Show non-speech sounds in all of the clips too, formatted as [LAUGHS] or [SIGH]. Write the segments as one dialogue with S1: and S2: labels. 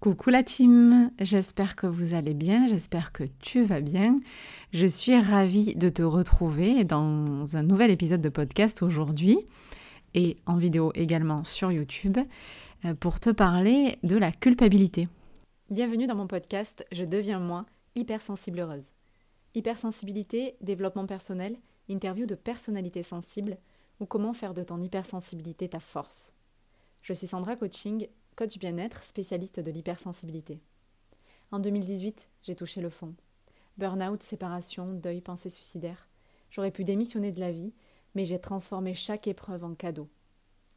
S1: Coucou la team, j'espère que vous allez bien, j'espère que tu vas bien. Je suis ravie de te retrouver dans un nouvel épisode de podcast aujourd'hui et en vidéo également sur YouTube euh, pour te parler de la culpabilité. Bienvenue dans mon podcast Je deviens moi, hypersensible heureuse. Hypersensibilité, développement personnel, interview de personnalités sensibles ou comment faire de ton hypersensibilité ta force. Je suis Sandra Coaching coach bien-être, spécialiste de l'hypersensibilité. En 2018, j'ai touché le fond. Burnout, séparation, deuil, pensée suicidaire. J'aurais pu démissionner de la vie, mais j'ai transformé chaque épreuve en cadeau.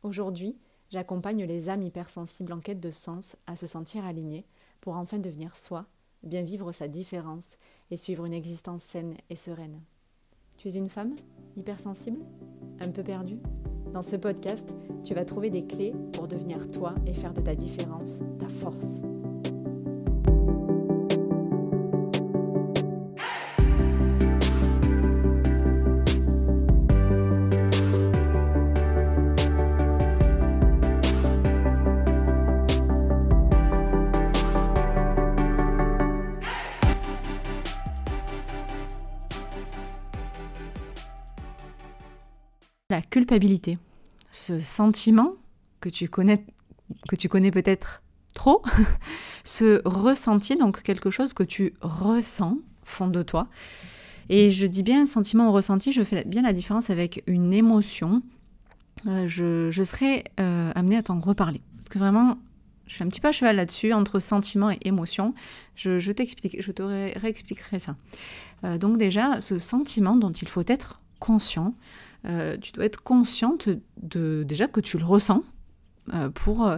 S1: Aujourd'hui, j'accompagne les âmes hypersensibles en quête de sens à se sentir alignées pour enfin devenir soi, bien vivre sa différence et suivre une existence saine et sereine. Tu es une femme hypersensible? Un peu perdue? Dans ce podcast, tu vas trouver des clés pour devenir toi et faire de ta différence ta force. Ce sentiment que tu connais, que tu connais peut-être trop, [LAUGHS] ce ressenti, donc quelque chose que tu ressens fond de toi. Et je dis bien sentiment ou ressenti, je fais bien la différence avec une émotion. Euh, je, je, serai euh, amenée à t'en reparler. Parce que vraiment, je suis un petit peu à cheval là-dessus, entre sentiment et émotion. Je, je t'explique, je te réexpliquerai ça. Euh, donc déjà, ce sentiment dont il faut être conscient, euh, tu dois être consciente de déjà que tu le ressens euh, pour euh,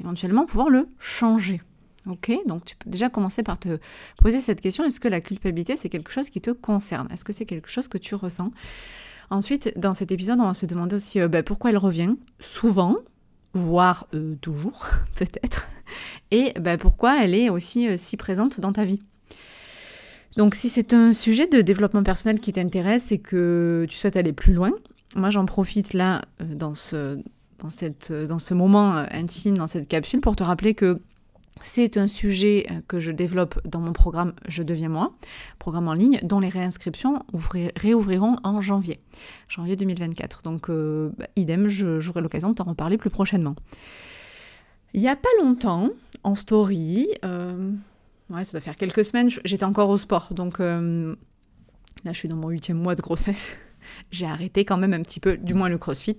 S1: éventuellement pouvoir le changer. Ok, donc tu peux déjà commencer par te poser cette question est-ce que la culpabilité c'est quelque chose qui te concerne? Est-ce que c'est quelque chose que tu ressens? Ensuite, dans cet épisode, on va se demander aussi ben, pourquoi elle revient? Souvent, voire toujours [LAUGHS] peut-être, et ben, pourquoi elle est aussi si présente dans ta vie? Donc si c'est un sujet de développement personnel qui t'intéresse et que tu souhaites aller plus loin, moi j'en profite là euh, dans ce, dans, cette, dans ce moment euh, intime, dans cette capsule, pour te rappeler que c'est un sujet euh, que je développe dans mon programme Je deviens moi, programme en ligne dont les réinscriptions réouvriront en janvier, janvier 2024. Donc bah, idem, j'aurai l'occasion de t'en reparler plus prochainement. Il n'y a pas longtemps, en story, ouais, ça doit faire quelques semaines, j'étais encore au sport. Donc euh, là, je suis dans mon huitième mois de grossesse. [LAUGHS] J'ai arrêté quand même un petit peu, du moins le crossfit.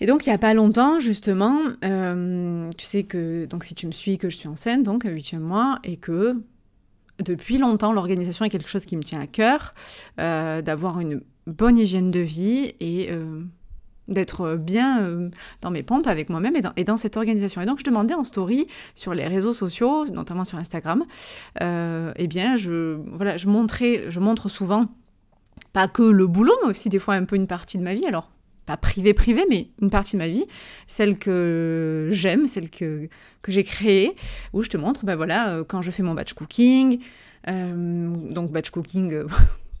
S1: Et donc, il n'y a pas longtemps, justement, euh, tu sais que, donc si tu me suis, que je suis enceinte, donc à huitième mois, et que depuis longtemps, l'organisation est quelque chose qui me tient à cœur, euh, d'avoir une bonne hygiène de vie et d'être bien euh, dans mes pompes avec moi-même et dans, cette organisation. Et donc je demandais en story sur les réseaux sociaux, notamment sur Instagram, euh, eh bien je voilà, je montrais, je montre souvent pas que le boulot, mais aussi des fois un peu une partie de ma vie. Alors pas privé privé, mais une partie de ma vie, celle que j'aime, celle que, que j'ai créée, où je te montre, ben voilà, euh, quand je fais mon batch cooking, donc batch cooking,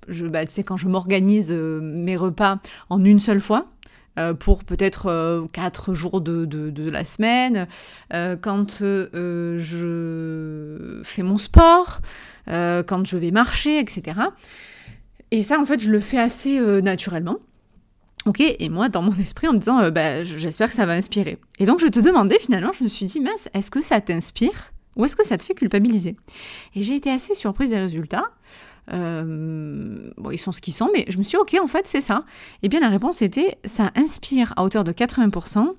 S1: [LAUGHS] bah, tu sais, quand je m'organise mes repas en une seule fois, euh, pour peut-être euh, quatre jours de, la semaine, euh, quand je fais mon sport, quand je vais marcher, etc. Et ça, en fait, je le fais assez naturellement. Ok, et moi, dans mon esprit, en me disant, bah, j'espère que ça va inspirer. Et donc, je te demandais finalement, je me suis dit, mince, est-ce que ça t'inspire ou est-ce que ça te fait culpabiliser? Et j'ai été assez surprise des résultats. Euh, ils sont ce qu'ils sont, mais je me suis dit, ok, en fait, c'est ça. Eh bien, la réponse était, ça inspire à hauteur de 80%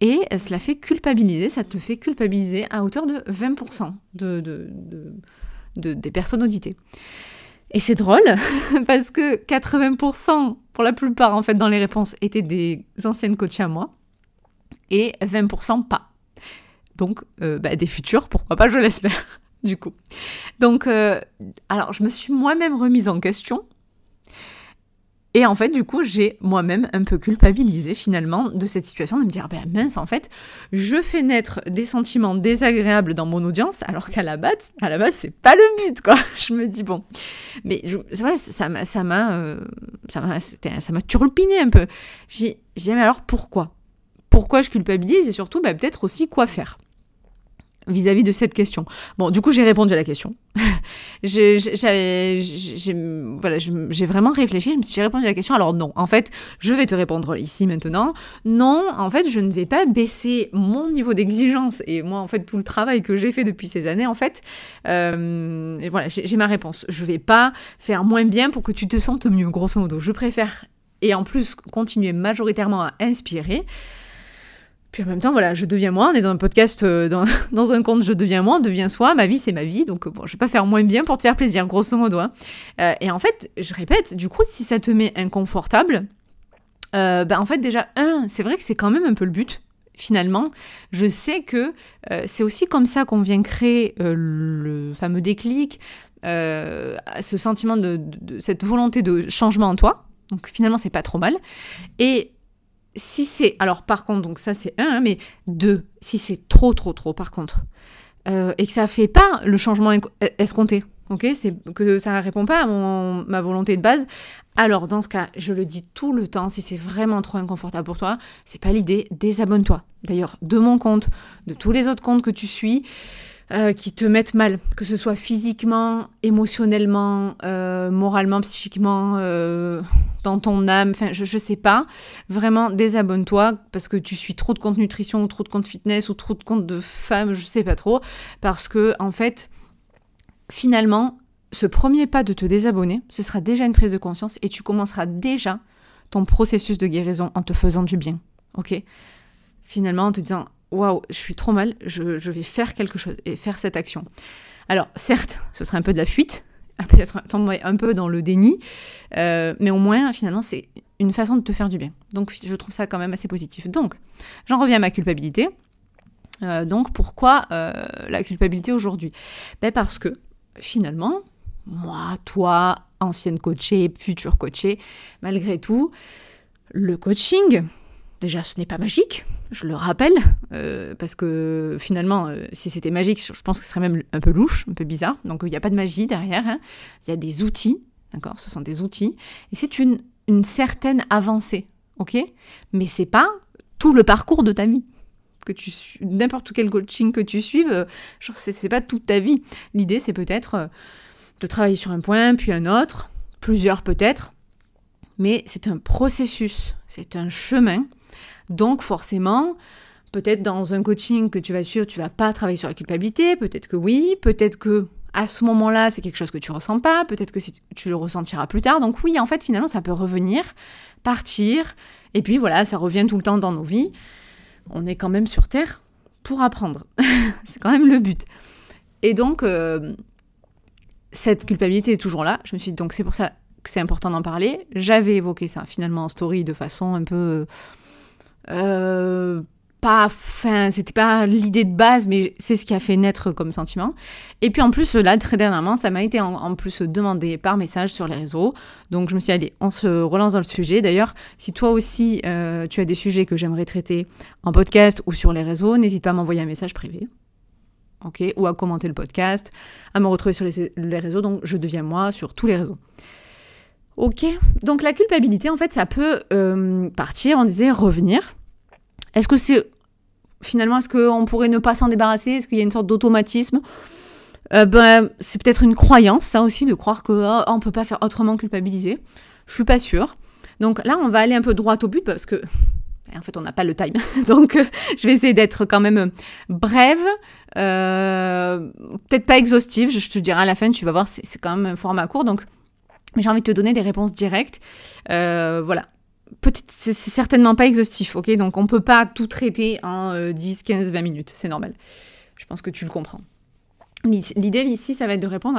S1: et cela fait culpabiliser, ça te fait culpabiliser à hauteur de 20% de, de, de, des personnes auditées. Et c'est drôle, [LAUGHS] parce que 80% pour la plupart, en fait, dans les réponses, étaient des anciennes coachs à moi, et 20% pas. Donc, euh, bah, des futurs, pourquoi pas, je l'espère du coup. Donc, euh, alors, je me suis moi-même remise en question. Et en fait, du coup, j'ai moi-même un peu culpabilisé finalement de cette situation, de me dire, ben mince, en fait, je fais naître des sentiments désagréables dans mon audience, alors qu'à la base, à la base, c'est pas le but, quoi. [LAUGHS] Je me dis, bon. Mais c'est vrai, ça m'a, ça euh, turlupiné un peu. J'ai, j'ai mais alors pourquoi? Pourquoi je culpabilise? Et surtout, ben, peut-être aussi quoi faire? Vis-à-vis de cette question Bon, du coup, j'ai répondu à la question. [LAUGHS] j'ai vraiment réfléchi, j'ai répondu à la question. Alors non, en fait, je vais te répondre ici maintenant. Non, en fait, je ne vais pas baisser mon niveau d'exigence et moi, en fait, tout le travail que j'ai fait depuis ces années, en fait, euh, voilà, j'ai ma réponse. Je vais pas faire moins bien pour que tu te sentes mieux, grosso modo. Je préfère et en plus continuer majoritairement à inspirer puis en même temps, voilà, je deviens moi. On est dans un podcast, euh, dans, [LAUGHS] un compte, je deviens moi, on devient soi. Ma vie, c'est ma vie. Donc, bon, je vais pas faire moins bien pour te faire plaisir, grosso modo. Hein. Euh, et en fait, je répète, du coup, si ça te met inconfortable, euh, ben en fait, déjà, un, c'est vrai que c'est quand même un peu le but. Finalement, je sais que c'est aussi comme ça qu'on vient créer le fameux déclic, ce sentiment de, de, cette volonté de changement en toi. Donc finalement, c'est pas trop mal. Et si c'est, alors par contre, donc ça c'est un, hein, mais deux, si c'est trop, trop, trop, par contre, euh, et que ça fait pas le changement escompté, ok, c'est que ça répond pas à mon, ma volonté de base, alors dans ce cas, je le dis tout le temps, si c'est vraiment trop inconfortable pour toi, c'est pas l'idée, désabonne-toi. D'ailleurs, de mon compte, de tous les autres comptes que tu suis, euh, qui te mettent mal, que ce soit physiquement, émotionnellement, euh, moralement, psychiquement, euh, dans ton âme, enfin je, je sais pas. Vraiment, désabonne-toi parce que tu suis trop de compte nutrition ou trop de compte fitness ou trop de compte de femmes, je sais pas trop. Parce que, en fait, finalement, ce premier pas de te désabonner, ce sera déjà une prise de conscience et tu commenceras déjà ton processus de guérison en te faisant du bien. Ok? Finalement, en te disant waouh, je suis trop mal, je, vais faire quelque chose et faire cette action. Alors, certes, ce serait un peu de la fuite, [LAUGHS] peut-être un peu dans le déni, euh, mais au moins, finalement, c'est une façon de te faire du bien. Donc, je trouve ça quand même assez positif. Donc, j'en reviens à ma culpabilité. Euh, donc, pourquoi euh, la culpabilité aujourd'hui? Ben Parce que, finalement, moi, toi, ancienne coachée, future coachée, malgré tout, le coaching, déjà, ce n'est pas magique, je le rappelle, euh, parce que finalement, euh, si c'était magique, je pense que ce serait même un peu louche, un peu bizarre. Donc il n'y a pas de magie derrière, hein. il y a des outils, d'accord? Ce sont des outils, et c'est une, une certaine avancée, ok? Mais c'est pas tout le parcours de ta vie. Que tu n'importe quel coaching que tu suives, euh, genre c'est pas toute ta vie. L'idée c'est peut-être de travailler sur un point, puis un autre, plusieurs peut-être, mais c'est un processus, c'est un chemin donc forcément, peut-être dans un coaching que tu vas suivre, tu vas pas travailler sur la culpabilité, peut-être que oui, peut-être que à ce moment-là, c'est quelque chose que tu ressens pas, peut-être que tu le ressentiras plus tard. Donc oui, en fait, finalement, ça peut revenir, partir, et puis voilà, ça revient tout le temps dans nos vies. On est quand même sur Terre pour apprendre. [LAUGHS] c'est quand même le but. Et donc, euh, cette culpabilité est toujours là. Je me suis dit, donc c'est pour ça que c'est important d'en parler. J'avais évoqué ça finalement en story de façon un peu pas, enfin, c'était pas l'idée de base, mais c'est ce qui a fait naître comme sentiment. Et puis en plus, là, très dernièrement, ça m'a été en, plus demandé par message sur les réseaux. Donc je me suis dit, allez, on se relance dans le sujet. D'ailleurs, si toi aussi, euh, tu as des sujets que j'aimerais traiter en podcast ou sur les réseaux, n'hésite pas à m'envoyer un message privé. Ok, ou à commenter le podcast, à me retrouver sur les, réseaux. Donc je deviens moi sur tous les réseaux. Ok, donc la culpabilité, en fait, ça peut euh, partir, on disait revenir. Est-ce que c'est finalement, est-ce qu'on pourrait ne pas s'en débarrasser? Est-ce qu'il y a une sorte d'automatisme? Euh, ben, C'est peut-être une croyance, ça aussi, de croire qu'on oh, ne peut pas faire autrement culpabiliser. Je suis pas sûre. Donc là, on va aller un peu droit au but parce que, en fait, on n'a pas le time. [LAUGHS] Donc, euh, je vais essayer d'être quand même brève, euh, peut-être pas exhaustive. Je te dirai à la fin, tu vas voir, c'est quand même un format court. Donc, j'ai envie de te donner des réponses directes. voilà peut-être c'est certainement pas exhaustif, ok? Donc on peut pas tout traiter en 10, 15, 20 minutes, c'est normal. Je pense que tu le comprends. L'idée ici, ça va être de répondre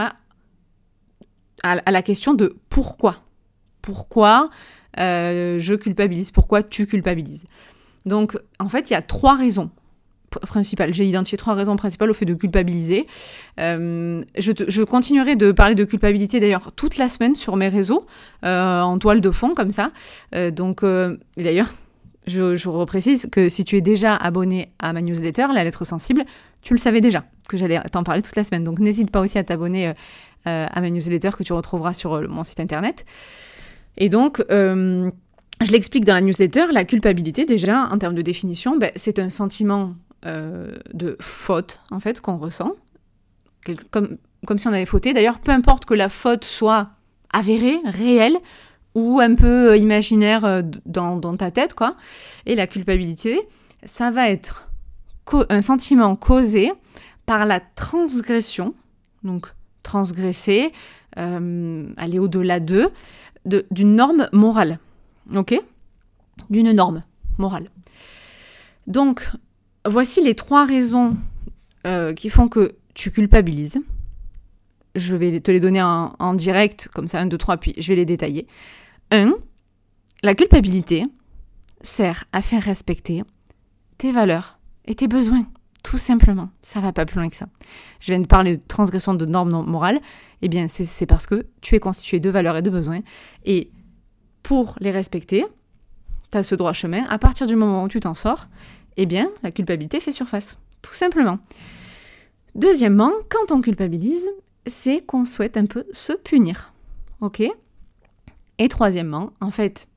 S1: à, la question de pourquoi. Pourquoi euh, je culpabilise? Pourquoi tu culpabilises? Donc en fait, il y a trois raisons principales. J'ai identifié trois raisons principales au fait de culpabiliser. Euh, je, continuerai de parler de culpabilité d'ailleurs toute la semaine sur mes réseaux, euh, en toile de fond comme ça. Euh, donc, d'ailleurs, je, je reprécise que si tu es déjà abonné à ma newsletter, la lettre sensible, tu le savais déjà que j'allais t'en parler toute la semaine. Donc, n'hésite pas aussi à t'abonner à ma newsletter que tu retrouveras sur mon site internet. Et donc, je l'explique dans la newsletter, la culpabilité, déjà, en termes de définition, ben, c'est un sentiment euh, de faute, en fait, qu'on ressent, comme, comme si on avait fauté. D'ailleurs, peu importe que la faute soit avérée, réelle, ou un peu euh, imaginaire euh, dans, ta tête, quoi. Et la culpabilité, ça va être un sentiment causé par la transgression, donc transgresser, aller au-delà d'eux, d'une norme morale. Ok? D'une norme morale. Donc, voici les trois raisons euh, qui font que tu culpabilises. Je vais te les donner en, direct, comme ça, un, deux, trois, puis je vais les détailler. Un, la culpabilité sert à faire respecter tes valeurs et tes besoins. Tout simplement. Ça va pas plus loin que ça. Je viens de parler de transgression de normes morales. Eh bien, c'est parce que tu es constitué de valeurs et de besoins. Et pour les respecter, tu as ce droit chemin. À partir du moment où tu t'en sors, eh bien, la culpabilité fait surface. Tout simplement. Deuxièmement, quand on culpabilise, c'est qu'on souhaite un peu se punir. OK? Et troisièmement, en fait,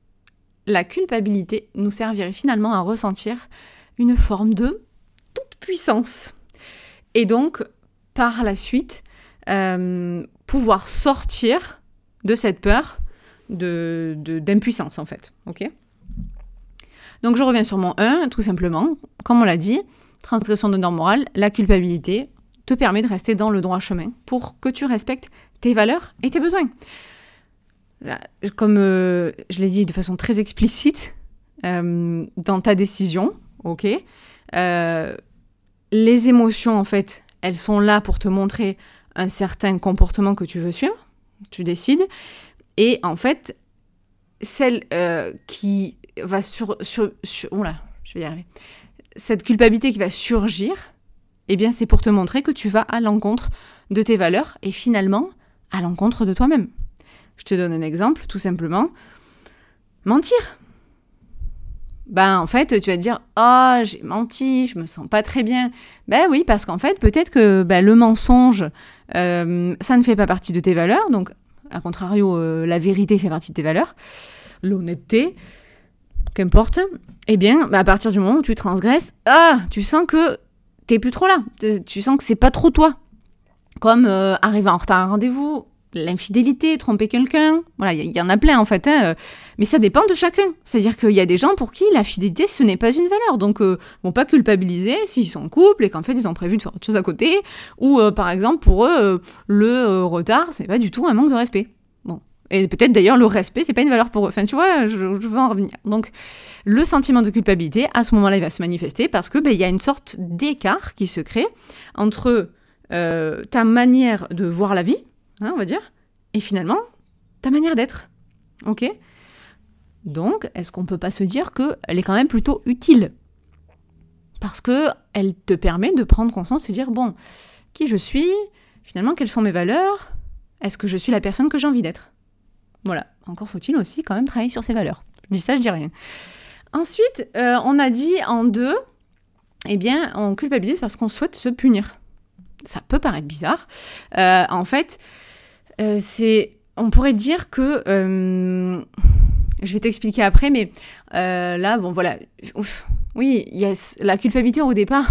S1: la culpabilité nous servirait finalement à ressentir une forme de toute puissance. Et donc, par la suite, euh, pouvoir sortir de cette peur de, d'impuissance, en fait. OK? Donc je reviens sur mon 1, tout simplement. Comme on l'a dit, transgression de normes morales, la culpabilité te permet de rester dans le droit chemin pour que tu respectes tes valeurs et tes besoins. Comme euh, je l'ai dit de façon très explicite, euh, dans ta décision, ok, euh, les émotions, en fait, elles sont là pour te montrer un certain comportement que tu veux suivre, tu décides, et en fait, celle qui va sur, sur, je vais y arriver. Cette culpabilité qui va surgir, eh bien, c'est pour te montrer que tu vas à l'encontre de tes valeurs et finalement à l'encontre de toi-même. Je te donne un exemple, tout simplement. Mentir. Ben, en fait, tu vas te dire Oh, j'ai menti, je me sens pas très bien. Ben oui, parce qu'en fait, peut-être que ben, le mensonge, euh, ça ne fait pas partie de tes valeurs. Donc, à contrario, euh, la vérité fait partie de tes valeurs. L'honnêteté, qu'importe, eh bien, bah, à partir du moment où tu transgresses, ah, tu sens que t'es plus trop là. Tu sens que c'est pas trop toi. Comme euh, arriver en retard à un rendez-vous, l'infidélité, tromper quelqu'un. Voilà, il y, en a plein en fait. Hein, euh, mais ça dépend de chacun. C'est-à-dire qu'il y a des gens pour qui la fidélité, ce n'est pas une valeur. Donc, euh, vont pas culpabiliser s'ils sont en couple et qu'en fait, ils ont prévu de faire autre chose à côté. Ou, par exemple, pour eux, le retard, c'est pas du tout un manque de respect. Et peut-être d'ailleurs le respect, c'est pas une valeur pour eux. Enfin, tu vois, je, veux en revenir. Donc, le sentiment de culpabilité, à ce moment-là, il va se manifester parce que ben, il y a une sorte d'écart qui se crée entre euh, ta manière de voir la vie, hein, on va dire, et finalement ta manière d'être. Ok? Donc, est-ce qu'on peut pas se dire qu'elle est quand même plutôt utile? Parce que elle te permet de prendre conscience, de dire bon, qui je suis, finalement, quelles sont mes valeurs, est-ce que je suis la personne que j'ai envie d'être? Voilà, encore faut-il aussi quand même travailler sur ses valeurs. Je dis ça, je dis rien. Ensuite, euh, on a dit en deux, eh bien, on culpabilise parce qu'on souhaite se punir. Ça peut paraître bizarre. Euh, en fait, euh, c'est, on pourrait dire que, je vais t'expliquer après, mais là, bon, voilà, oui, il y a la culpabilité au départ.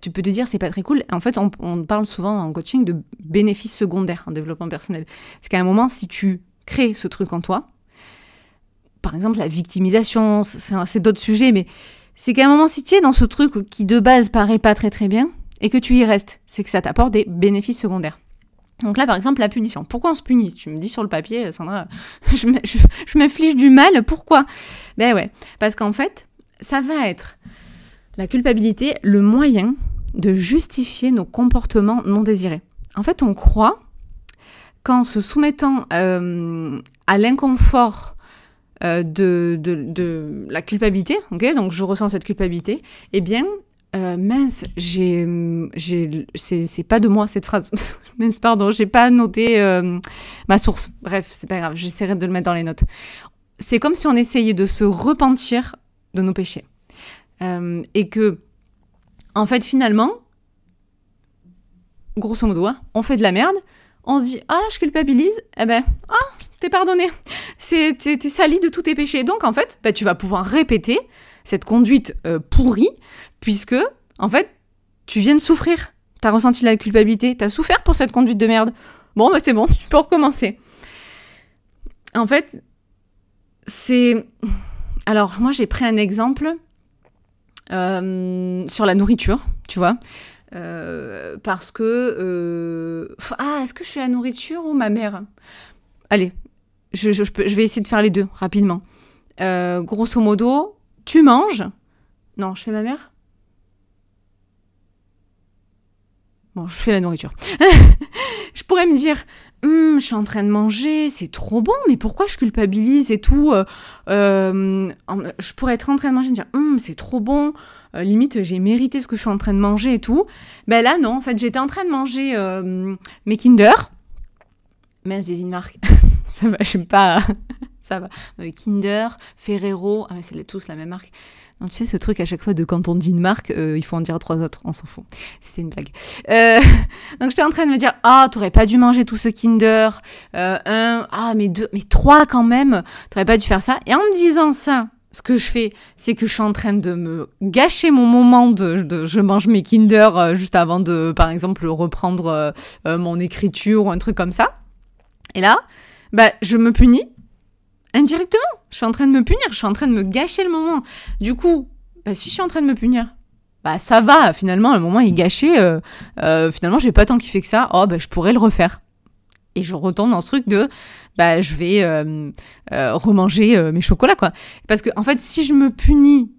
S1: Tu peux te dire c'est pas très cool. En fait, on, parle souvent en coaching de bénéfices secondaires en développement personnel. C'est qu'à un moment, si tu crées ce truc en toi, par exemple la victimisation, c'est d'autres sujets, mais c'est qu'à un moment, si tu es dans ce truc qui de base paraît pas très très bien et que tu y restes, c'est que ça t'apporte des bénéfices secondaires. Donc là, par exemple, la punition. Pourquoi on se punit? Tu me dis sur le papier, Sandra, [LAUGHS] je m'inflige du mal, pourquoi? Ben ouais, parce qu'en fait, ça va être la culpabilité, le moyen de justifier nos comportements non désirés. En fait, on croit qu'en se soumettant euh, à l'inconfort euh, de, la culpabilité, ok, donc je ressens cette culpabilité, eh bien, euh, mince, j'ai, c'est, pas de moi cette phrase. [LAUGHS] mince, pardon, j'ai pas noté ma source. Bref, c'est pas grave, j'essaierai de le mettre dans les notes. C'est comme si on essayait de se repentir de nos péchés. Euh, et que, en fait, finalement, grosso modo, hein, on fait de la merde, on se dit ah je culpabilise, eh ben ah t'es pardonné, t'es sali de tous tes péchés. Donc en fait, bah, tu vas pouvoir répéter cette conduite euh, pourrie, puisque, en fait, tu viens de souffrir. T'as ressenti la culpabilité, t'as souffert pour cette conduite de merde. Bon, bah c'est bon, tu peux recommencer. En fait, c'est... Alors, moi, j'ai pris un exemple sur la nourriture, tu vois. Euh, parce que... Euh, ah, est-ce que je fais la nourriture ou ma mère? Allez, je, vais essayer de faire les deux rapidement. grosso modo, tu manges? Non, je fais ma mère? Bon, je fais la nourriture. [LAUGHS] je pourrais me dire, hum, je suis en train de manger, c'est trop bon, mais pourquoi je culpabilise et tout euh, euh, Je pourrais être en train de manger et dire, hum, c'est trop bon, euh, limite j'ai mérité ce que je suis en train de manger et tout. Ben là, non, en fait, j'étais en train de manger mes Kinder. Mais c'est une marque. [LAUGHS] Ça va, j'aime pas. [LAUGHS] Ça va. Kinder, Ferrero, ah mais c'est tous la même marque tu sais, ce truc à chaque fois de quand on dit une marque, euh, il faut en dire trois autres, on s'en fout. [LAUGHS] C'était une blague. Euh, [LAUGHS] donc j'étais en train de me dire, ah, t'aurais pas dû manger tout ce Kinder. Euh, un, ah, mais deux, mais trois quand même. T'aurais pas dû faire ça. Et en me disant ça, ce que je fais, c'est que je suis en train de me gâcher mon moment de, je mange mes Kinder juste avant de, par exemple, reprendre mon écriture ou un truc comme ça. Et là, bah, je me punis indirectement. Je suis en train de me punir, je suis en train de me gâcher le moment. Du coup, bah, si je suis en train de me punir, bah ça va, finalement, le moment est gâché. Euh, euh, finalement, j'ai pas tant kiffé que ça. Oh, bah je pourrais le refaire. Et je retourne dans ce truc de, bah je vais euh, remanger mes chocolats, quoi. Parce que, en fait, si je me punis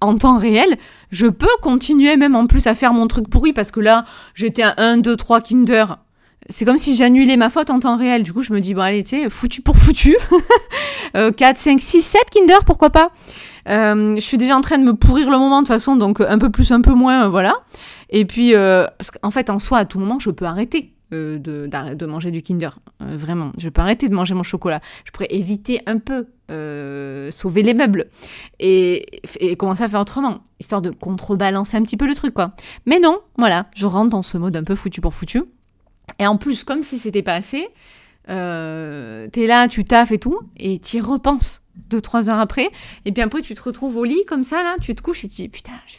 S1: en temps réel, je peux continuer même en plus à faire mon truc pourri parce que là, j'étais à 1, 2, 3 Kinder c'est comme si j'annulais ma faute en temps réel. Du coup, je me dis, bon, allez, tu sais, foutu pour foutu. 4, 5, 6, 7 Kinder, pourquoi pas euh, Je suis déjà en train de me pourrir le moment de toute façon, donc un peu plus, un peu moins, euh, voilà. Et puis, euh, parce qu'en fait, en soi, à tout moment, je peux arrêter. Euh, de, manger du Kinder. Euh, vraiment, je peux arrêter de manger mon chocolat. Je pourrais éviter un peu, euh, sauver les meubles et, commencer à faire autrement, histoire de contrebalancer un petit peu le truc, quoi. Mais non, voilà, je rentre dans ce mode un peu foutu pour foutu. Et en plus, comme si c'était pas assez, euh, t'es là, tu taffes et tout, et t'y repenses deux, trois heures après. Et puis après, tu te retrouves au lit comme ça, là, tu te couches et tu dis, putain, je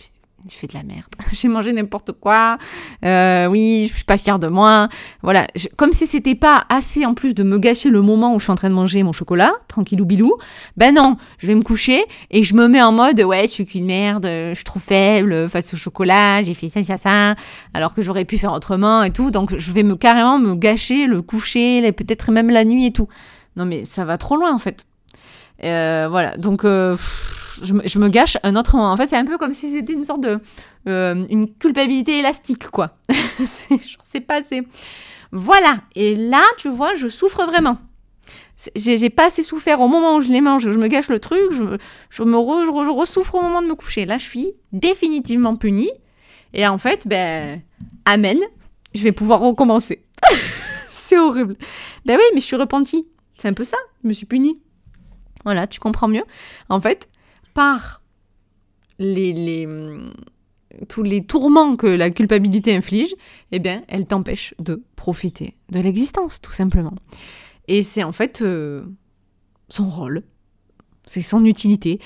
S1: je fais de la merde. [LAUGHS] J'ai mangé n'importe quoi. Euh, oui, je suis pas fière de moi. Voilà, comme si c'était pas assez en plus de me gâcher le moment où je suis en train de manger mon chocolat, tranquillou bilou. Ben non, je vais me coucher et je me mets en mode ouais, je suis qu'une merde, je suis trop faible face au chocolat, j'ai fait ça, ça, ça, alors que j'aurais pu faire autrement et tout. Donc je vais me carrément me gâcher le coucher, peut-être même la nuit et tout. Non mais ça va trop loin en fait. Euh, voilà, donc. Euh, je, me gâche un autre moment. En fait, c'est un peu comme si c'était une sorte de. Euh, une culpabilité élastique, quoi. [LAUGHS] je sais pas, c'est. Voilà. Et là, tu vois, je souffre vraiment. J'ai pas assez souffert au moment où je les mange, je me gâche le truc, je, je me re, ressouffre au moment de me coucher. Là, je suis définitivement punie. Et en fait, ben, amen, je vais pouvoir recommencer. [LAUGHS] c'est horrible. Ben oui, mais je suis repentie. C'est un peu ça, je me suis punie. Voilà, tu comprends mieux. En fait, par les, tous les tourments que la culpabilité inflige, eh bien, elle t'empêche de profiter de l'existence, tout simplement. Et c'est en fait euh, son rôle, c'est son utilité.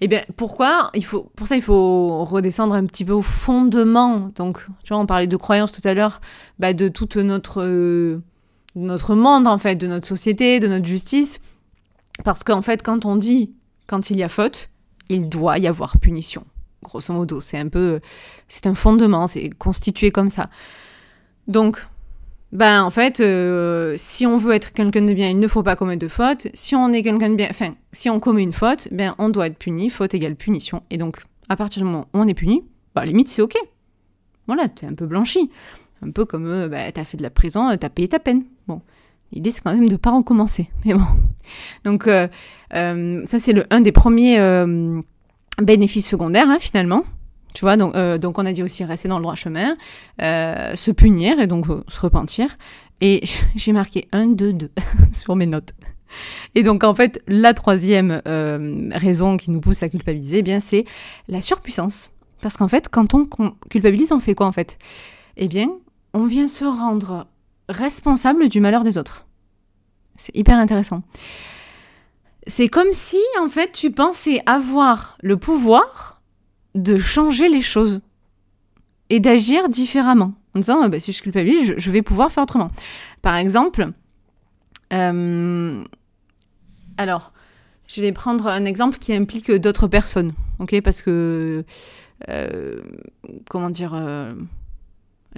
S1: Eh bien, pourquoi il faut, Pour ça, il faut redescendre un petit peu au fondement. Donc, tu vois, on parlait de croyances tout à l'heure, bah, de tout notre, euh, notre monde, en fait, de notre société, de notre justice. Parce qu'en fait, quand on dit, quand il y a faute, il doit y avoir punition. Grosso modo, c'est un peu, c'est un fondement, c'est constitué comme ça. Donc, ben en fait, euh, si on veut être quelqu'un de bien, il ne faut pas commettre de faute. Si on est quelqu'un de bien, enfin, si on commet une faute, ben on doit être puni. Faute égale punition. Et donc, à partir du moment où on est puni, bah limite c'est ok. Voilà, t'es un peu blanchi, un peu comme euh, bah, t'as fait de la prison, t'as payé ta peine. Bon, l'idée c'est quand même de pas recommencer. Mais bon, donc euh, euh, ça, c'est un des premiers euh, bénéfices secondaires, hein, finalement. Tu vois, donc, on a dit aussi rester dans le droit chemin, se punir et donc se repentir. Et [LAUGHS] j'ai marqué 1, 2, 2 sur mes notes. Et donc en fait, la troisième raison qui nous pousse à culpabiliser, eh c'est la surpuissance. Parce qu'en fait, quand on culpabilise, on fait quoi en fait? Eh bien, on vient se rendre responsable du malheur des autres. C'est hyper intéressant c'est comme si, en fait, tu pensais avoir le pouvoir de changer les choses et d'agir différemment. En disant, ah, bah, si je culpabilise, je, vais pouvoir faire autrement. Par exemple, euh, alors, je vais prendre un exemple qui implique d'autres personnes, ok Parce que, euh, comment dire, euh,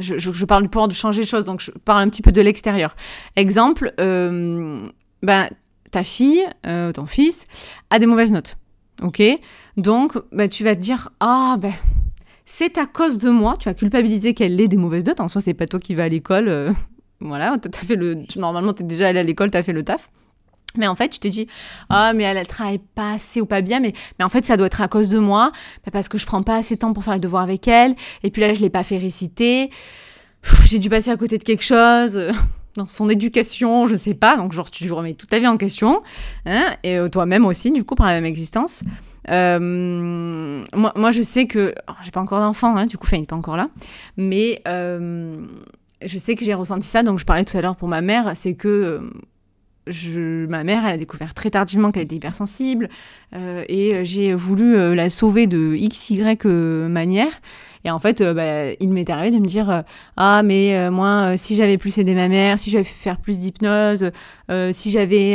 S1: je, parle du pouvoir de changer les choses, donc je parle un petit peu de l'extérieur. Exemple, ben, ta fille, ton fils, a des mauvaises notes, ok? Donc, ben, tu vas te dire, ah ben c'est à cause de moi, tu vas culpabiliser qu'elle ait des mauvaises notes. En soi, c'est pas toi qui vas à l'école. Euh, [LAUGHS] voilà, as fait le. Normalement, tu es déjà allé à l'école, tu as fait le taf. Mais en fait, tu te dis, ah, mais elle, elle travaille pas assez ou pas bien, mais, mais en fait, ça doit être à cause de moi, parce que je prends pas assez de temps pour faire les devoirs avec elle, et puis là, je l'ai pas fait réciter, j'ai dû passer à côté de quelque chose, euh, dans son éducation, je sais pas, donc genre, tu remets toute ta vie en question, hein, et euh, toi-même aussi, du coup, par la même existence. Euh, moi, moi, je sais que. j'ai pas encore d'enfant, hein, du coup, enfin, il n'est pas encore là. Mais je sais que j'ai ressenti ça. Donc, je parlais tout à l'heure pour ma mère. C'est que. Euh, ma mère, elle a découvert très tardivement qu'elle était hypersensible et j'ai voulu la sauver de x, y manière. Et en fait, bah, il m'est arrivé de me dire Ah, mais moi, si j'avais plus aidé ma mère, si j'avais fait faire plus d'hypnose, si j'avais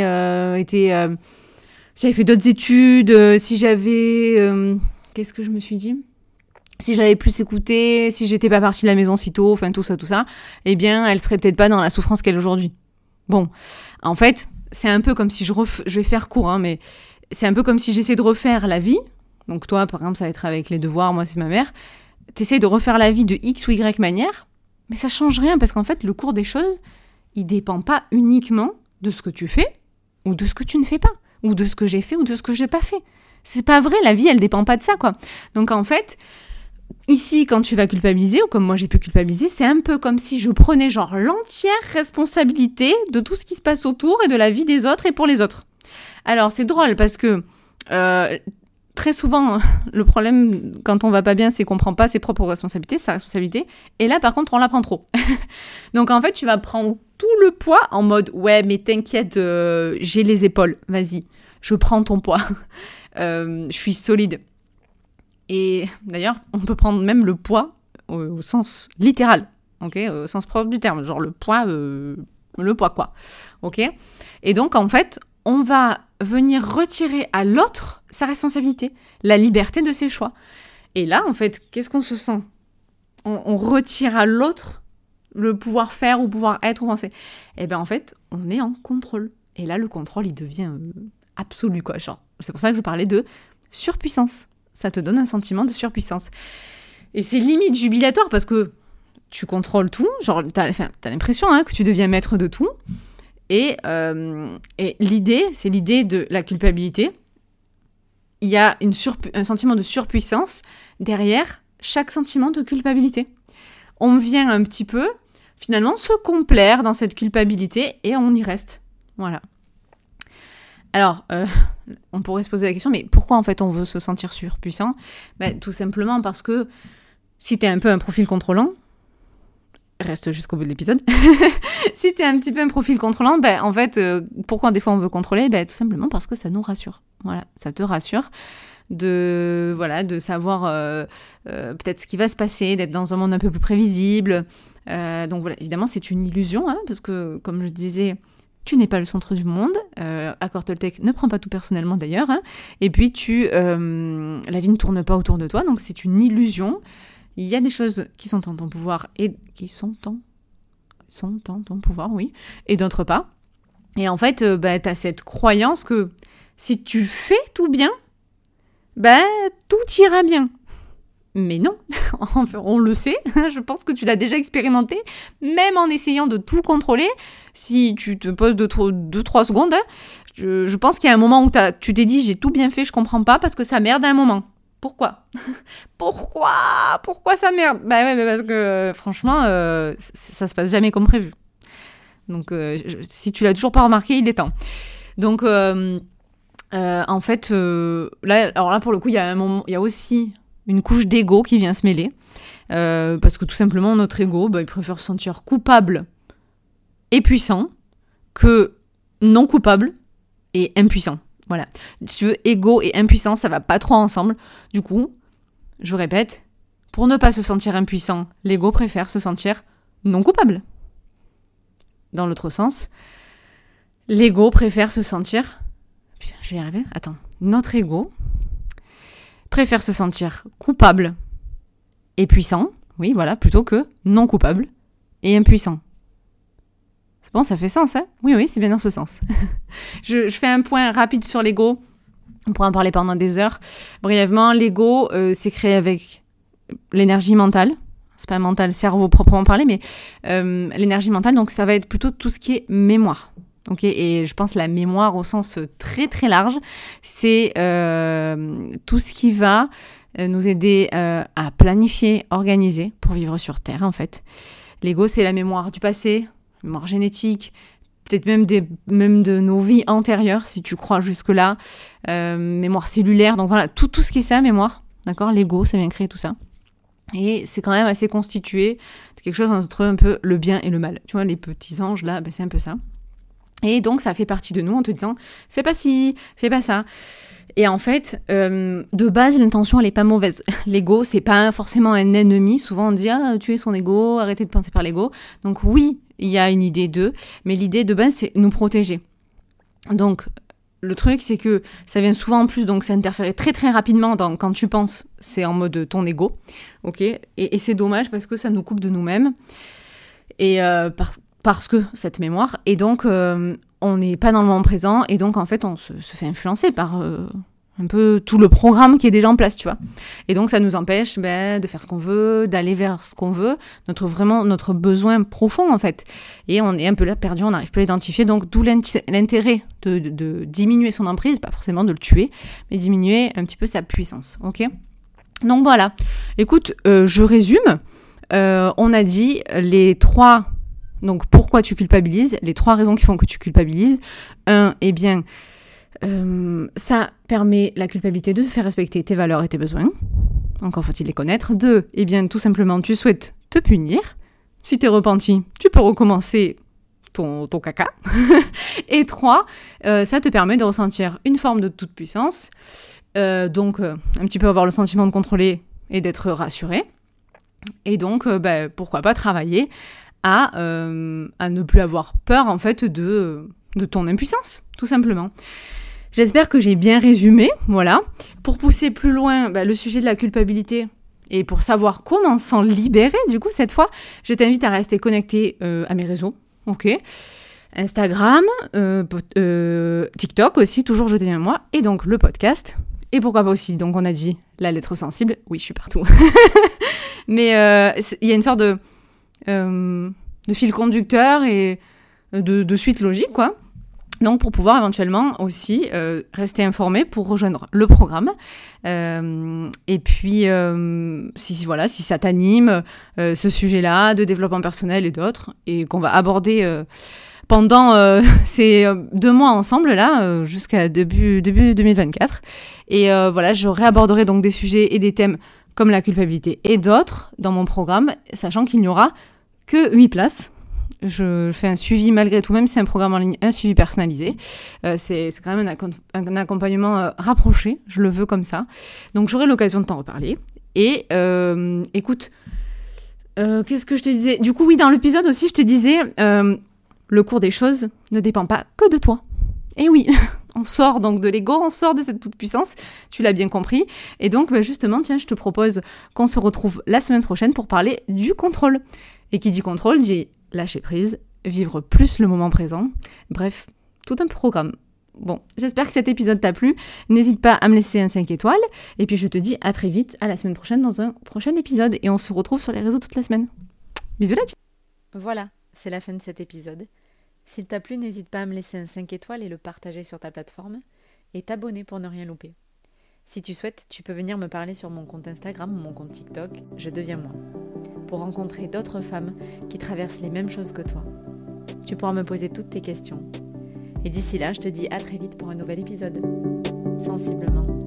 S1: été j'avais fait d'autres études, euh, si j'avais... Euh, qu'est-ce que je me suis dit? Si j'avais plus écouté, si j'étais pas partie de la maison si tôt, enfin tout ça, tout ça, eh bien, elle serait peut-être pas dans la souffrance qu'elle est aujourd'hui. Bon, en fait, c'est un peu comme si je, je vais faire court, hein, mais c'est un peu comme si j'essaie de refaire la vie. Donc toi, par exemple, ça va être avec les devoirs, moi c'est ma mère. T'essaies de refaire la vie de X ou Y manière, mais ça change rien parce qu'en fait, le cours des choses, il dépend pas uniquement de ce que tu fais ou de ce que tu ne fais pas ou de ce que j'ai fait ou de ce que j'ai pas fait. C'est pas vrai, la vie elle dépend pas de ça quoi. Donc en fait, ici quand tu vas culpabiliser ou comme moi j'ai pu culpabiliser, c'est un peu comme si je prenais genre l'entière responsabilité de tout ce qui se passe autour et de la vie des autres et pour les autres. Alors c'est drôle parce que euh, très souvent, [LAUGHS] le problème quand on va pas bien, c'est qu'on prend pas ses propres responsabilités, sa responsabilité. Et là, par contre, on la prend trop. [LAUGHS] Donc en fait, tu vas prendre tout le poids en mode ouais, mais t'inquiète, euh, j'ai les épaules, vas-y, je prends ton poids, [LAUGHS] euh, je suis solide. Et d'ailleurs, on peut prendre même le poids au, sens littéral, ok, au sens propre du terme, genre le poids, euh, le poids quoi, ok. Et donc en fait, on va venir retirer à l'autre sa responsabilité, la liberté de ses choix. Et là, en fait, qu'est-ce qu'on se sent? On, retire à l'autre le pouvoir faire ou pouvoir être ou penser. Et eh bien en fait, on est en contrôle. Et là, le contrôle, il devient euh, absolu, quoi. c'est pour ça que je parlais de surpuissance. Ça te donne un sentiment de surpuissance. Et c'est limite jubilatoire parce que tu contrôles tout. Genre, t'as, as, l'impression hein, que tu deviens maître de tout. Euh, et, l'idée, c'est l'idée de la culpabilité. Il y a un sentiment de surpuissance derrière chaque sentiment de culpabilité. On vient un petit peu, finalement, se complaire dans cette culpabilité et on y reste. Voilà. Alors, euh, [LAUGHS] on pourrait se poser la question, mais pourquoi en fait on veut se sentir surpuissant? Ben, Tout simplement parce que si tu es un peu un profil contrôlant, reste jusqu'au bout de l'épisode. [LAUGHS] si tu es un petit peu un profil contrôlant, ben, en fait, euh, pourquoi des fois on veut contrôler? Ben, Tout simplement parce que ça nous rassure. Voilà, ça te rassure de savoir euh, peut-être ce qui va se passer, d'être dans un monde un peu plus prévisible. donc voilà, évidemment c'est une illusion, hein, parce que comme je disais, tu n'es pas le centre du monde. Euh, Accord Toltec ne prend pas tout personnellement d'ailleurs. Hein. Et puis tu, la vie ne tourne pas autour de toi, donc c'est une illusion. Il y a des choses qui sont en ton pouvoir et qui sont en, sont en ton pouvoir, oui, et d'autres pas. Et en fait, euh, bah, tu as cette croyance que si tu fais tout bien, bah, tout ira bien. Mais non, [LAUGHS] on le sait, je pense que tu l'as déjà expérimenté, même en essayant de tout contrôler, si tu te poses 2-3 secondes, hein, je, pense qu'il y a un moment où tu t'es dit j'ai tout bien fait, je comprends pas parce que ça merde à un moment. Pourquoi? [LAUGHS] Pourquoi? Pourquoi ça merde? Bah ouais, parce que franchement, euh, ça se passe jamais comme prévu. Donc, euh, si tu l'as toujours pas remarqué, il est temps. Donc, euh, en fait, là, alors là pour le coup, il y a aussi une couche d'ego qui vient se mêler, parce que tout simplement notre ego, bah, il préfère se sentir coupable et puissant que non coupable et impuissant. Voilà. Si tu veux, ego et impuissance, ça va pas trop ensemble. Du coup, je répète, pour ne pas se sentir impuissant, l'ego préfère se sentir non coupable. Dans l'autre sens, l'ego préfère se sentir. Je vais y arriver. Attends. Notre ego préfère se sentir coupable et puissant. Oui, voilà, plutôt que non coupable et impuissant. C'est bon, ça fait sens, hein? Oui, oui, c'est bien dans ce sens. [LAUGHS] je, fais un point rapide sur l'ego. On pourra en parler pendant des heures. Brièvement, l'ego, euh, c'est créé avec l'énergie mentale. C'est pas mental, cerveau proprement parlé, mais euh, l'énergie mentale, donc ça va être plutôt tout ce qui est mémoire. Ok et je pense la mémoire au sens très très large, c'est euh, tout ce qui va nous aider à planifier, organiser pour vivre sur Terre en fait. L'ego, c'est la mémoire du passé, mémoire génétique, peut-être même, des, même de nos vies antérieures, si tu crois jusque-là, euh, mémoire cellulaire, donc voilà, tout, tout ce qui est ça, mémoire, d'accord L'ego, ça vient créer tout ça. Et c'est quand même assez constitué de quelque chose entre un peu le bien et le mal. Tu vois, les petits anges, là, ben, c'est un peu ça. Et donc, ça fait partie de nous en te disant, fais pas ci, fais pas ça. Et en fait, euh, de base, l'intention, elle est pas mauvaise. [LAUGHS] L'ego, c'est pas forcément un ennemi. Souvent, on dit, ah, tuer son ego, arrêtez de penser par l'ego. Donc oui, il y a une idée d'eux, mais l'idée de base, c'est nous protéger. Donc, le truc, c'est que ça vient souvent en plus, donc ça interfère très très rapidement quand tu penses, c'est en mode ton ego, ok? Et, c'est dommage parce que ça nous coupe de nous-mêmes, et euh, parce que cette mémoire, et donc euh, on n'est pas dans le moment présent, et donc en fait on se, fait influencer par euh, un peu tout le programme qui est déjà en place, tu vois. Et donc ça nous empêche ben, de faire ce qu'on veut, d'aller vers ce qu'on veut, notre vraiment notre besoin profond en fait. Et on est un peu là perdu, on n'arrive plus à l'identifier. Donc d'où l'intérêt de, diminuer son emprise, pas forcément de le tuer, mais diminuer un petit peu sa puissance. Ok? Donc voilà. Écoute, euh, je résume. On a dit les trois. Donc pourquoi tu culpabilises? Les trois raisons qui font que tu culpabilises. Un, eh bien euh, ça permet la culpabilité de te faire respecter tes valeurs et tes besoins. Encore faut-il les connaître. Deux, eh bien, tout simplement, tu souhaites te punir. Si t'es repenti, tu peux recommencer ton, caca. [LAUGHS] et trois, euh, ça te permet de ressentir une forme de toute puissance. Euh, donc, un petit peu avoir le sentiment de contrôler et d'être rassuré. Et donc, bah, pourquoi pas travailler à, à ne plus avoir peur, en fait, de, de ton impuissance, tout simplement. J'espère que j'ai bien résumé, voilà. Pour pousser plus loin bah, le sujet de la culpabilité et pour savoir comment s'en libérer, du coup, cette fois, je t'invite à rester connecté euh, à mes réseaux, ok Instagram, euh, euh, TikTok aussi, toujours je à moi, et donc le podcast. Et pourquoi pas aussi, donc on a dit la lettre sensible, oui, je suis partout. [LAUGHS] Mais il y a une sorte de, de fil conducteur et de, suite logique, quoi. Donc pour pouvoir éventuellement aussi euh, rester informé pour rejoindre le programme. Euh, et puis euh, si voilà, si ça t'anime ce sujet-là de développement personnel et d'autres, et qu'on va aborder pendant [LAUGHS] ces deux mois ensemble là, jusqu'à début début 2024. Et voilà, je réaborderai donc des sujets et des thèmes comme la culpabilité et d'autres dans mon programme, sachant qu'il n'y aura que 8 places je fais un suivi malgré tout, même si c'est un programme en ligne, un suivi personnalisé. Euh, c'est quand même un, accompagnement euh, rapproché, je le veux comme ça. Donc j'aurai l'occasion de t'en reparler. Et euh, écoute, qu'est-ce que je te disais? Du coup, oui, dans l'épisode aussi, je te disais, le cours des choses ne dépend pas que de toi. Et oui, [LAUGHS] on sort donc de l'ego, on sort de cette toute-puissance, tu l'as bien compris. Et donc, bah, justement, tiens, je te propose qu'on se retrouve la semaine prochaine pour parler du contrôle. Et qui dit contrôle dit lâcher prise, vivre plus le moment présent. Bref, tout un programme. Bon, j'espère que cet épisode t'a plu. N'hésite pas à me laisser un 5 étoiles. Et puis je te dis à très vite, à la semaine prochaine dans un prochain épisode. Et on se retrouve sur les réseaux toute la semaine. Bisous là
S2: Voilà, c'est la fin de cet épisode. S'il t'a plu, n'hésite pas à me laisser un 5 étoiles et le partager sur ta plateforme. Et t'abonner pour ne rien louper. Si tu souhaites, tu peux venir me parler sur mon compte Instagram ou mon compte TikTok, je deviens moi, rencontrer d'autres femmes qui traversent les mêmes choses que toi. Tu pourras me poser toutes tes questions. Et d'ici là, je te dis à très vite pour un nouvel épisode. Sensiblement.